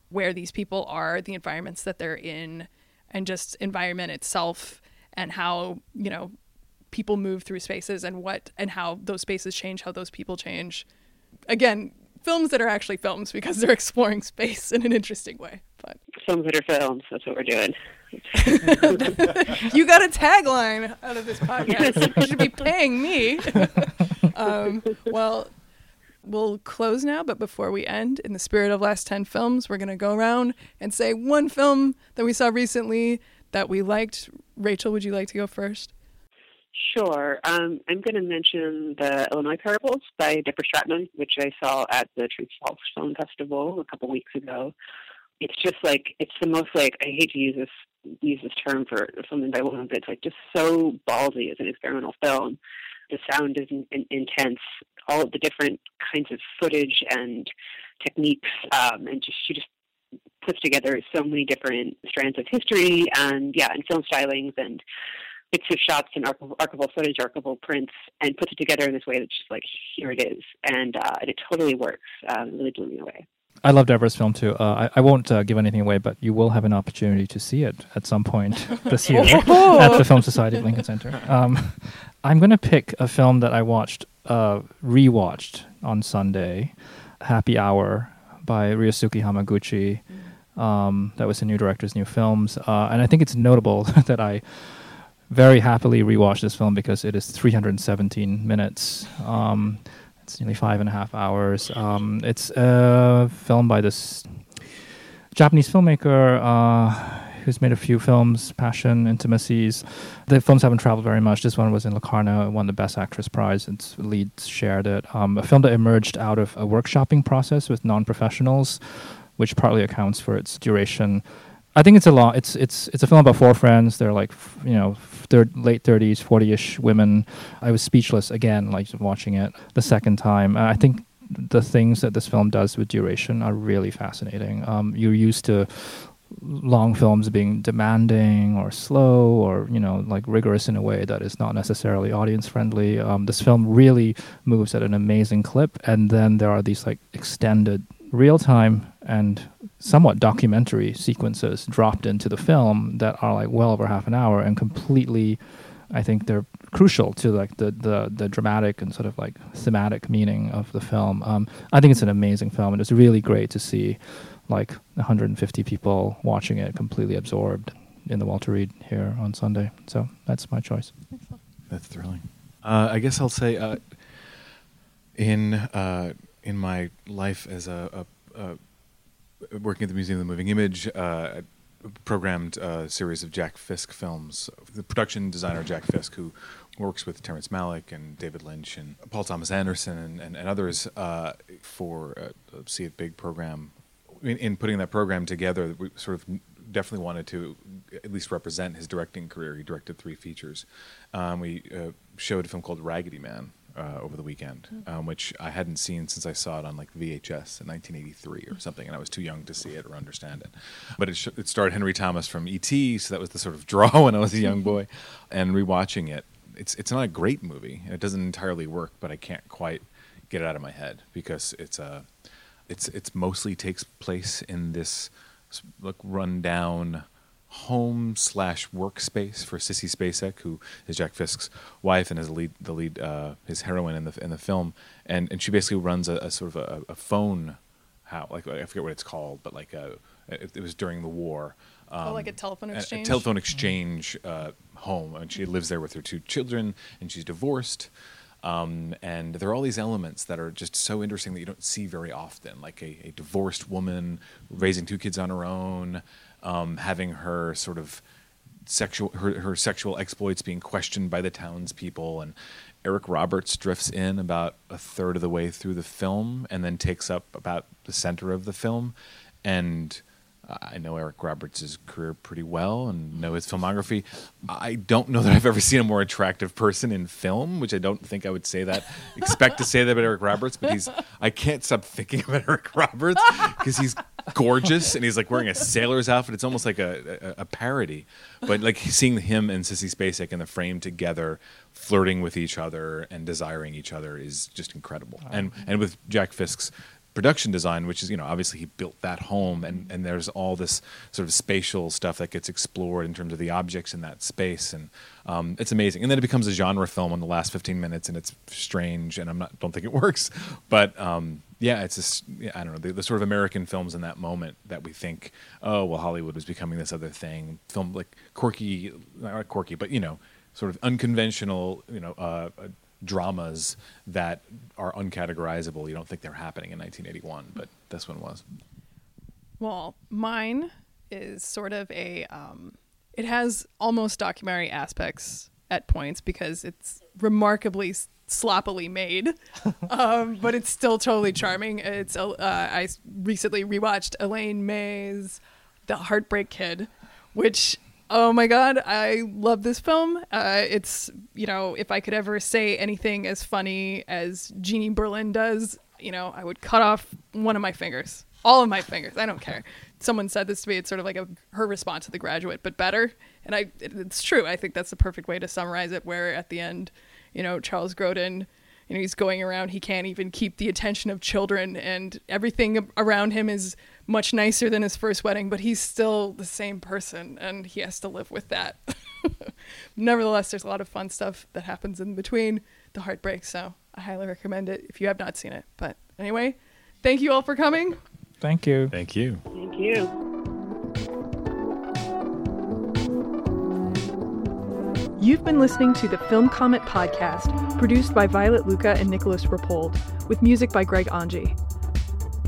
Speaker 1: where these people are, the environments that they're in, and just environment itself, and how you know people move through spaces and what and how those spaces change, how those people change. Again, films that are actually films because they're exploring space in an interesting way. But
Speaker 4: Films that are films. That's what we're doing.
Speaker 1: you got a tagline out of this podcast. you should be paying me. um, well, we'll close now, but before we end, in the spirit of last 10 films, we're going to go around and say one film that we saw recently that we liked. Rachael, would you like to go first?
Speaker 4: Sure. Um, I'm going to mention the Illinois Parables by Deborah Stratman, which I saw at the Truth False Film Festival a couple weeks ago. It's just like it's the most like I hate to use this use this term for something by women, but it's like just so ballsy as an experimental film. The sound is in, in, intense. All of the different kinds of footage and techniques, um, and just she just puts together so many different strands of history and yeah, and film stylings and bits of shots and archival footage, archival prints, and puts it together in this way that's just like here it is, and uh, and it totally works. Um, really blew me away.
Speaker 2: I love Deborah's film too. Uh, I, I, won't uh, give anything away, but you will have an opportunity to see it at some point this year at the Film Society of Lincoln Center. Um, I'm going to pick a film that I watched, uh, rewatched on Sunday, Happy Hour by Ryosuke Hamaguchi. Um, that was the new director's new films, uh, and I think it's notable that I very happily rewatched this film because it is 317 minutes. Um, it's nearly five and a half hours. Um, it's a film by this Japanese filmmaker uh, who's made a few films, Passion, Intimacies. The films haven't traveled very much. This one was in Locarno, It won the Best Actress prize. Its leads shared it. Um, a film that emerged out of a workshopping process with non-professionals, which partly accounts for its duration. I think it's a long. It's it's it's a film about four friends. They're like you know third, late thirties, forty ish women. I was speechless again, like watching it the second time. I think the things that this film does with duration are really fascinating. Um, you're used to long films being demanding or slow or you know like rigorous in a way that is not necessarily audience friendly. Um, this film really moves at an amazing clip, and then there are these like extended real time and somewhat documentary sequences dropped into the film that are like well over half an hour and completely I think they're crucial to like the, the, the dramatic and sort of like thematic meaning of the film. Um, I think it's an amazing film and it's really great to see like 150 people watching it completely absorbed in the Walter Reade here on Sunday. So that's my choice.
Speaker 3: That's thrilling. Uh, I guess I'll say uh, in uh, in my life as a, a, a working at the Museum of the Moving Image, uh, programmed a series of Jack Fisk films. The production designer Jack Fisk, who works with Terrence Malick and David Lynch and Paul Thomas Anderson and, and, and others uh, for a, a See It Big program. In, in, putting that program together, we sort of definitely wanted to at least represent his directing career. He directed three features. Um, we uh, showed a film called Raggedy Man, uh, over the weekend, mm-hmm. um, which I hadn't seen since I saw it on like VHS in 1983 or something, and I was too young to see it or understand it. But it, sh- it starred Henry Thomas from E.T., so that was the sort of draw when I was a young boy. And rewatching it, it's it's not a great movie, and it doesn't entirely work, but I can't quite get it out of my head because it's a it's it's mostly takes place in this like rundown home slash workspace for Sissy Spacek, who is Jack Fisk's wife and is the lead, the lead uh, his heroine in the in the film, and and she basically runs a, a sort of a, a, phone, how like I forget what it's called, but like a it, it was during the war.
Speaker 1: Um, oh, like a telephone exchange.
Speaker 3: A, telephone exchange uh, home, and she lives there with her two children, and she's divorced. Um, and there are all these elements that are just so interesting that you don't see very often, like a, a divorced woman raising two kids on her own, um, having her sort of sexual her, her sexual exploits being questioned by the townspeople. And Eric Roberts drifts in about a third of the way through the film and then takes up about the center of the film. And I know Eric Roberts' career pretty well and know his filmography. I don't know that I've ever seen a more attractive person in film, which I don't think I would say that, expect to say that about Eric Roberts, but he's, I can't stop thinking about Eric Roberts because he's gorgeous and he's like wearing a sailor's outfit. It's almost like a, a, a parody. But like seeing him and Sissy Spacek in the frame together, flirting with each other and desiring each other is just incredible. Oh. And, and with Jack Fisk's production design, which is you know obviously he built that home, and and there's all this sort of spatial stuff that gets explored in terms of the objects in that space, and um, it's amazing. And then it becomes a genre film in the last 15 minutes, and it's strange, and I'm not don't think it works, but um, yeah, it's just I don't know the, the, sort of American films in that moment that we think, oh well, Hollywood was becoming this other thing, film like quirky, not quirky, but you know, sort of unconventional, you know. Uh, dramas that are uncategorizable. You don't think they're happening in 1981, but this one was.
Speaker 1: Well, mine is sort of a. Um, it has almost documentary aspects at points because it's remarkably sloppily made, um, but it's still totally charming. It's uh, I recently rewatched Elaine May's The Heartbreak Kid, which oh my god, I love this film. Uh, it's you know if I could ever say anything as funny as Jeannie Berlin does, you know I would cut off one of my fingers, all of my fingers. I don't care. Someone said this to me. It's sort of like a her response to The Graduate, but better. And I, it- it's true. I think that's the perfect way to summarize it. Where at the end, you know, Charles Grodin, you know, he's going around. He can't even keep the attention of children, and everything around him is much nicer than his first wedding. But he's still the same person, and he has to live with that. Nevertheless, there's a lot of fun stuff that happens in between the heartbreak. So I highly recommend it if you have not seen it. But anyway, thank you all for coming.
Speaker 2: Thank you.
Speaker 3: Thank you.
Speaker 4: Thank you.
Speaker 1: You've been listening to the Film Comment podcast, produced by Violet Lucca and Nicholas Rapold, with music by Greg Angie.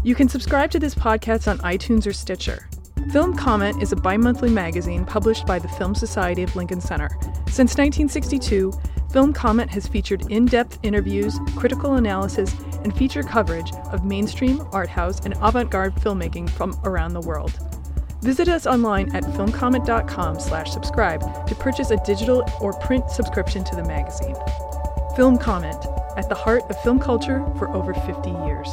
Speaker 1: You can subscribe to this podcast on iTunes or Stitcher. Film Comment is a bi monthly magazine published by the Film Society of Lincoln Center. Since 1962, Film Comment has featured in depth interviews, critical analysis, and feature coverage of mainstream, art house, and avant garde filmmaking from around the world. Visit us online at filmcomment.com slash subscribe to purchase a digital or print subscription to the magazine. Film Comment, at the heart of film culture for over 50 years.